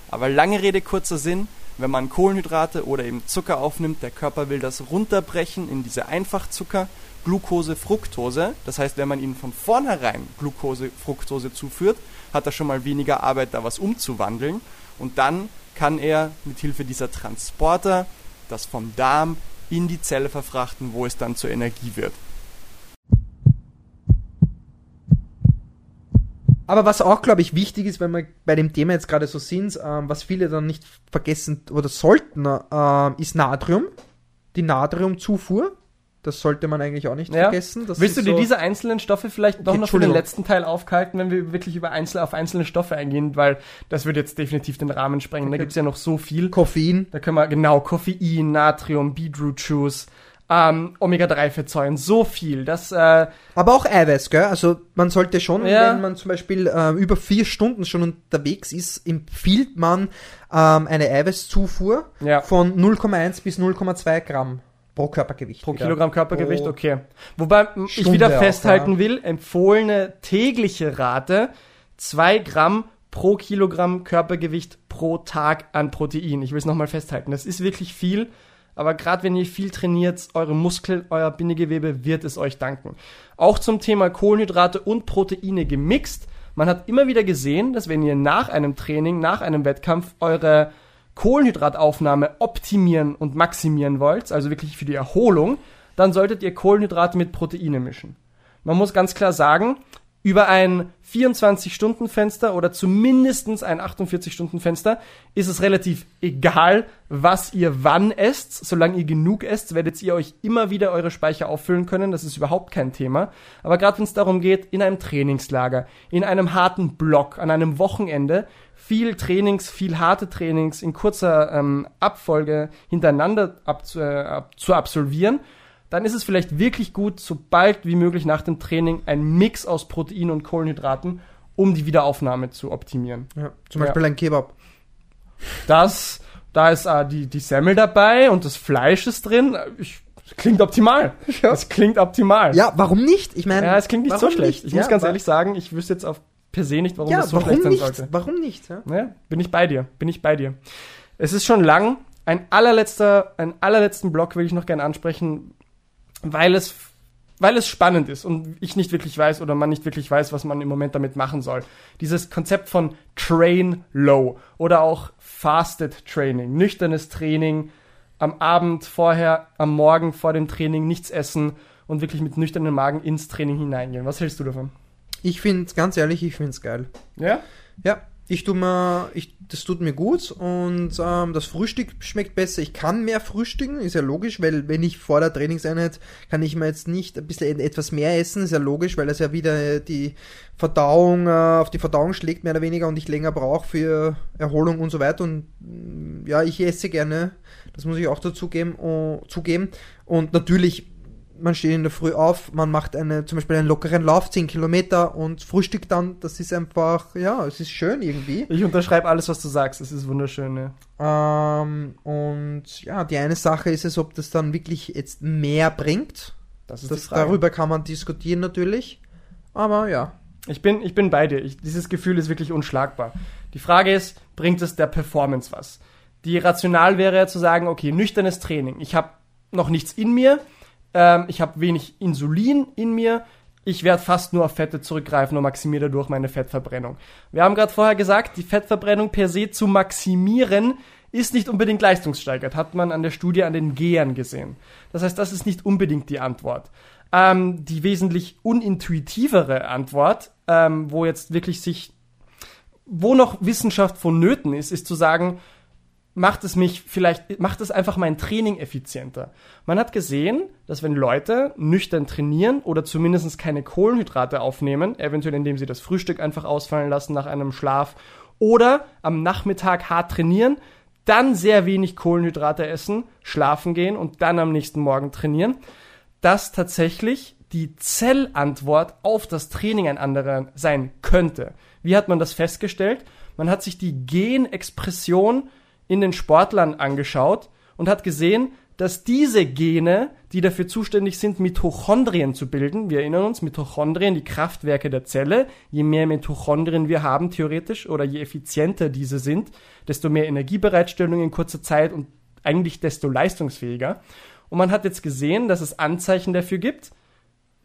Aber lange Rede, kurzer Sinn, wenn man Kohlenhydrate oder eben Zucker aufnimmt, der Körper will das runterbrechen in diese Einfachzucker, Glucose, Fructose. Das heißt, wenn man ihnen von vornherein Glucose, Fructose zuführt, hat er schon mal weniger Arbeit, da was umzuwandeln. Und dann kann er mit Hilfe dieser Transporter das vom Darm in die Zelle verfrachten, wo es dann zur Energie wird. Aber was auch, glaube ich, wichtig ist, wenn wir bei dem Thema jetzt gerade so sind, ähm, was viele dann nicht vergessen oder sollten, äh, ist Natrium. Die Natriumzufuhr. Das sollte man eigentlich auch nicht Ja. vergessen. Das Willst du dir so- diese einzelnen Stoffe vielleicht doch Okay, noch für den letzten Teil aufhalten, wenn wir wirklich über einzel auf einzelne Stoffe eingehen, weil das würde jetzt definitiv den Rahmen sprengen. Da Okay. gibt's ja noch so viel. Koffein. Da können wir genau Koffein, Natrium, Beetroot Juice, ähm, Omega-3-Fettsäuren, so viel. Das äh, Aber auch Eiweiß, gell? Also man sollte schon, Ja. wenn man zum Beispiel ähm, über vier Stunden schon unterwegs ist, empfiehlt man ähm, eine Eiweißzufuhr ja, von 0,1 bis 0,2 Gramm pro Körpergewicht. pro wieder. Kilogramm Körpergewicht, Pro okay. Wobei m, ich Stunde wieder auch, festhalten ja. will, empfohlene tägliche Rate 2 Gramm pro Kilogramm Körpergewicht pro Tag an Protein. Ich will es nochmal festhalten. Das ist wirklich viel, aber gerade wenn ihr viel trainiert, eure Muskeln, euer Bindegewebe wird es euch danken. Auch zum Thema Kohlenhydrate und Proteine gemixt. Man hat immer wieder gesehen, dass wenn ihr nach einem Training, nach einem Wettkampf eure Kohlenhydrataufnahme optimieren und maximieren wollt, also wirklich für die Erholung, dann solltet ihr Kohlenhydrate mit Proteine mischen. Man muss ganz klar sagen, über ein 24-Stunden-Fenster oder zumindest ein 48-Stunden-Fenster ist es relativ egal, was ihr wann esst. Solange ihr genug esst, werdet ihr euch immer wieder eure Speicher auffüllen können. Das ist überhaupt kein Thema. Aber gerade wenn es darum geht, in einem Trainingslager, in einem harten Block, an einem Wochenende, viel Trainings, viel harte Trainings in kurzer ähm, Abfolge hintereinander ab, äh, ab, zu absolvieren, dann ist es vielleicht wirklich gut, so bald wie möglich nach dem Training ein Mix aus Protein und Kohlenhydraten, um die Wiederaufnahme zu optimieren. Ja, zum Ja. Beispiel ein Kebab. Das, da ist äh, die, die Semmel dabei und das Fleisch ist drin. Ich, klingt optimal. Ja. Das klingt optimal. Ja, warum nicht? Ich meine, Ja, es klingt nicht so schlecht. nicht? Ich muss Ja, ganz wa- ehrlich sagen, ich wüsste jetzt auf per se nicht, warum ja, das so warum schlecht sein nicht? sollte. Warum nicht? Ja? Ja, bin ich bei dir, bin ich bei dir. Es ist schon lang. Ein allerletzter, einen allerletzten Block will ich noch gerne ansprechen, weil es, weil es spannend ist und ich nicht wirklich weiß oder man nicht wirklich weiß, was man im Moment damit machen soll. Dieses Konzept von Train Low oder auch Fasted Training, nüchternes Training, am Abend vorher, am Morgen vor dem Training nichts essen und wirklich mit nüchternem Magen ins Training hineingehen. Was hältst du davon? Ich finde, ganz ehrlich, ich finde es geil. Ja? Ja, ich tu mir, ich, das tut mir gut und ähm, das Frühstück schmeckt besser. Ich kann mehr frühstücken, ist ja logisch, weil wenn ich vor der Trainingseinheit kann ich mir jetzt nicht ein bisschen etwas mehr essen, ist ja logisch, weil das ja wieder die Verdauung, äh, auf die Verdauung schlägt mehr oder weniger und ich länger brauche für Erholung und so weiter. Und mm, ja, ich esse gerne, das muss ich auch dazu geben, oh, zugeben. Und natürlich man steht in der Früh auf, man macht eine, zum Beispiel einen lockeren Lauf, 10 Kilometer und frühstückt dann, das ist einfach, ja, es ist schön irgendwie. Ich unterschreibe alles, was du sagst. Es ist wunderschön. Ne? Ähm, und ja, die eine Sache ist es, ob das dann wirklich jetzt mehr bringt. Das ist Das, die Frage. darüber kann man diskutieren natürlich. Aber ja. Ich bin, ich bin bei dir. Ich, dieses Gefühl ist wirklich unschlagbar. Die Frage ist, bringt es der Performance was? Die Rational wäre ja zu sagen, okay, nüchternes Training. Ich habe noch nichts in mir. Ähm, ich habe wenig Insulin in mir. Ich werde fast nur auf Fette zurückgreifen und maximiere dadurch meine Fettverbrennung. Wir haben gerade vorher gesagt, die Fettverbrennung per se zu maximieren ist nicht unbedingt leistungssteigert, hat man an der Studie an den Gehern gesehen. Das heißt, das ist nicht unbedingt die Antwort. Ähm, die wesentlich unintuitivere Antwort, ähm, wo jetzt wirklich sich, wo noch Wissenschaft vonnöten ist, ist zu sagen, macht es mich vielleicht, macht es einfach mein Training effizienter. Man hat gesehen, dass wenn Leute nüchtern trainieren oder zumindest keine Kohlenhydrate aufnehmen, eventuell indem sie das Frühstück einfach ausfallen lassen nach einem Schlaf oder am Nachmittag hart trainieren, dann sehr wenig Kohlenhydrate essen, schlafen gehen und dann am nächsten Morgen trainieren, dass tatsächlich die Zellantwort auf das Training ein anderer sein könnte. Wie hat man das festgestellt? Man hat sich die Genexpression in den Sportlern angeschaut und hat gesehen, dass diese Gene, die dafür zuständig sind, Mitochondrien zu bilden, wir erinnern uns, Mitochondrien, die Kraftwerke der Zelle, je mehr Mitochondrien wir haben theoretisch oder je effizienter diese sind, desto mehr Energiebereitstellung in kurzer Zeit und eigentlich desto leistungsfähiger. Und man hat jetzt gesehen, dass es Anzeichen dafür gibt,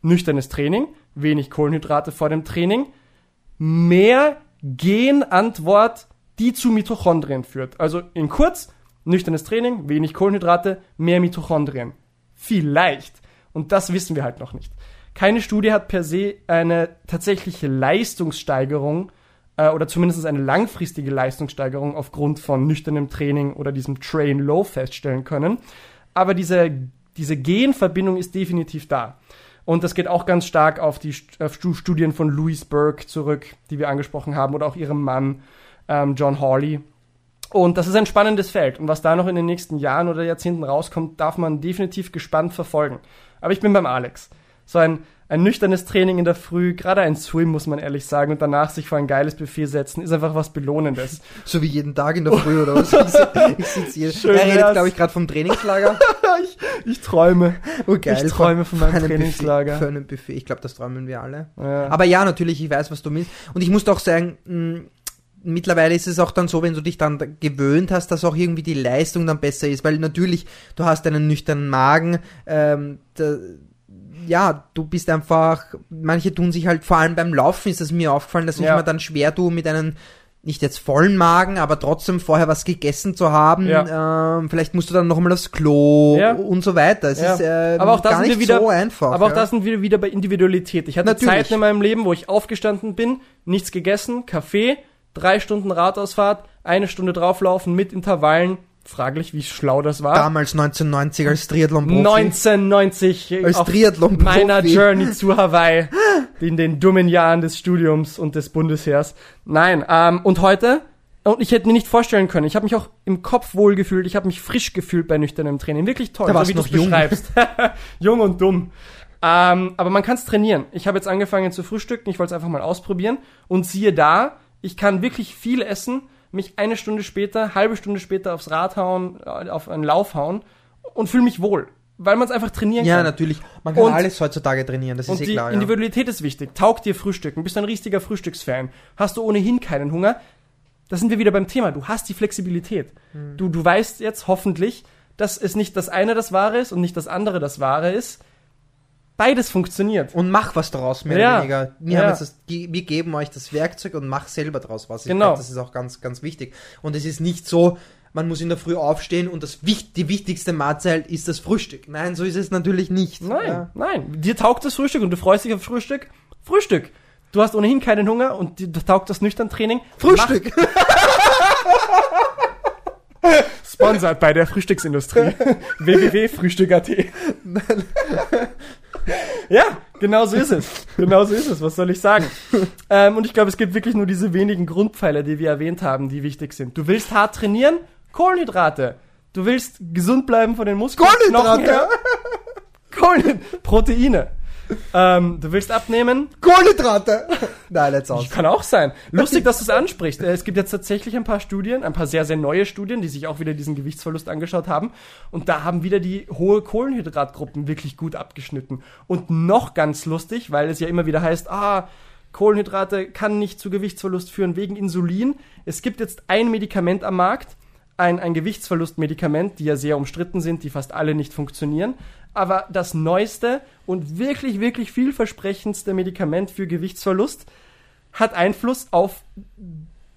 nüchternes Training, wenig Kohlenhydrate vor dem Training, mehr Genantwort, die zu Mitochondrien führt. Also in kurz, nüchternes Training, wenig Kohlenhydrate, mehr Mitochondrien. Vielleicht. Und das wissen wir halt noch nicht. Keine Studie hat per se eine tatsächliche Leistungssteigerung äh, oder zumindest eine langfristige Leistungssteigerung aufgrund von nüchternem Training oder diesem Train Low feststellen können. Aber diese, diese Genverbindung ist definitiv da. Und das geht auch ganz stark auf die auf Studien von Louise Burke zurück, die wir angesprochen haben, oder auch ihrem Mann ähm, John Hawley. Und das ist ein spannendes Feld. Und was da noch in den nächsten Jahren oder Jahrzehnten rauskommt, darf man definitiv gespannt verfolgen. Aber ich bin beim Alex. So ein, ein nüchternes Training in der Früh, gerade ein Swim, muss man ehrlich sagen, und danach sich vor ein geiles Buffet setzen, ist einfach was Belohnendes. So wie jeden Tag in der Früh oder was? Ich, sitze hier. Schön er redet, glaube ich, gerade vom Trainingslager. ich, ich träume. Oh, geil. Ich träume von meinem Trainingslager. Buffet, für ein Buffet. Ich glaube, das träumen wir alle. Ja. Aber ja, natürlich, ich weiß, was du meinst. Und ich muss doch sagen, mh, mittlerweile ist es auch dann so, wenn du dich dann gewöhnt hast, dass auch irgendwie die Leistung dann besser ist, weil natürlich, du hast einen nüchternen Magen, ähm, da, ja, du bist einfach, manche tun sich halt, vor allem beim Laufen ist es mir aufgefallen, dass ich ja. mir dann schwer tue mit einem nicht jetzt vollen Magen, aber trotzdem vorher was gegessen zu haben. Ja. Ähm, vielleicht musst du dann noch mal aufs Klo ja. und so weiter. Es ja. ist äh, aber auch das gar nicht wieder, so einfach. Aber auch das sind wir wieder bei Individualität. Ich hatte Natürlich. Zeiten in meinem Leben, wo ich aufgestanden bin, nichts gegessen, Kaffee, drei Stunden Radausfahrt, eine Stunde drauflaufen mit Intervallen. Fraglich, wie schlau das war. Damals 1990 als Triathlon-Profi. 1990 als Triathlon -Profi. meiner Journey zu Hawaii in den dummen Jahren des Studiums und des Bundesheers. Nein, ähm, und heute und ich hätte mir nicht vorstellen können. Ich habe mich auch im Kopf wohl gefühlt. Ich habe mich frisch gefühlt bei nüchternem Training. Wirklich toll, da so wie du es beschreibst. jung und dumm. Ähm, aber man kann es trainieren. Ich habe jetzt angefangen zu frühstücken. Ich wollte es einfach mal ausprobieren. Und siehe da, ich kann wirklich viel essen, mich eine Stunde später, halbe Stunde später aufs Rad hauen, äh, auf einen Lauf hauen und fühle mich wohl. Weil man es einfach trainieren ja, kann. Ja, natürlich. Man kann und, alles heutzutage trainieren, das ist eh klar. Die Individualität ist wichtig. Taugt dir Frühstücken, bist du ein richtiger Frühstücksfan, hast du ohnehin keinen Hunger. Da sind wir wieder beim Thema. Du hast die Flexibilität. Hm. Du, du weißt jetzt hoffentlich, dass es nicht das eine das Wahre ist und nicht das andere das Wahre ist beides funktioniert. Und mach was daraus, mehr ja. oder weniger. Wir, ja. das, wir geben euch das Werkzeug und mach selber daraus was. Ich genau. Glaub, das ist auch ganz, ganz wichtig. Und es ist nicht so, man muss in der Früh aufstehen und das, die wichtigste Mahlzeit ist das Frühstück. Nein, so ist es natürlich nicht. Nein, ja. nein. Dir taugt das Frühstück und du freust dich auf Frühstück. Frühstück. Du hast ohnehin keinen Hunger und dir taugt das nüchtern Training. Frühstück. Sponsert bei der Frühstücksindustrie. www.frühstück.at. ja, genau so ist es. Genau so ist es. Was soll ich sagen? Ähm, und ich glaube, es gibt wirklich nur diese wenigen Grundpfeiler, die wir erwähnt haben, die wichtig sind. Du willst hart trainieren? Kohlenhydrate. Du willst gesund bleiben von den Muskeln? Kohlenhydrate. Kohlenhydrate. Proteine. Ähm, du willst abnehmen? Kohlenhydrate! Nein, let's aus. Kann auch sein. Lustig, dass du es ansprichst. Äh, es gibt jetzt tatsächlich ein paar Studien, ein paar sehr, sehr neue Studien, die sich auch wieder diesen Gewichtsverlust angeschaut haben. Und da haben wieder die hohe Kohlenhydratgruppen wirklich gut abgeschnitten. Und noch ganz lustig, weil es ja immer wieder heißt, ah, Kohlenhydrate kann nicht zu Gewichtsverlust führen wegen Insulin. Es gibt jetzt ein Medikament am Markt, ein, ein Gewichtsverlustmedikament, die ja sehr umstritten sind, die fast alle nicht funktionieren aber das neueste und wirklich, wirklich vielversprechendste Medikament für Gewichtsverlust hat Einfluss auf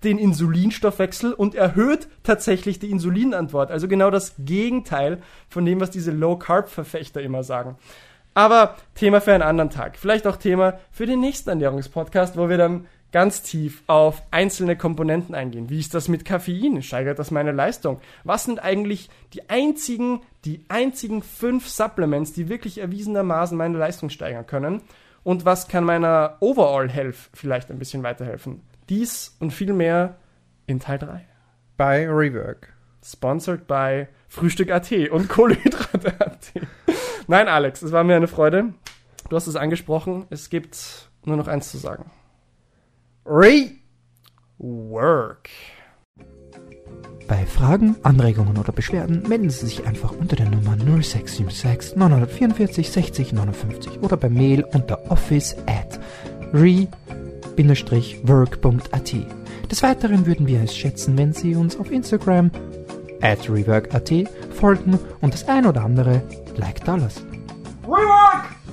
den Insulinstoffwechsel und erhöht tatsächlich die Insulinantwort. Also genau das Gegenteil von dem, was diese Low-Carb-Verfechter immer sagen. Aber Thema für einen anderen Tag. Vielleicht auch Thema für den nächsten Ernährungspodcast, wo wir dann ganz tief auf einzelne Komponenten eingehen. Wie ist das mit Koffein? Steigert das meine Leistung? Was sind eigentlich die einzigen, die einzigen fünf Supplements, die wirklich erwiesenermaßen meine Leistung steigern können? Und was kann meiner Overall Health vielleicht ein bisschen weiterhelfen? Dies und viel mehr in Teil 3. Bei Rework. Sponsored by Frühstück.at und Kohlenhydrate.at. Nein, Alex, es war mir eine Freude. Du hast es angesprochen. Es gibt nur noch eins zu sagen. Rework. Bei Fragen, Anregungen oder Beschwerden melden Sie sich einfach unter der Nummer 0676 944 60 59 oder per Mail unter office at re-work.at. Des Weiteren würden wir es schätzen, wenn Sie uns auf Instagram at rework.at folgen und das ein oder andere Like da lassen. Rework!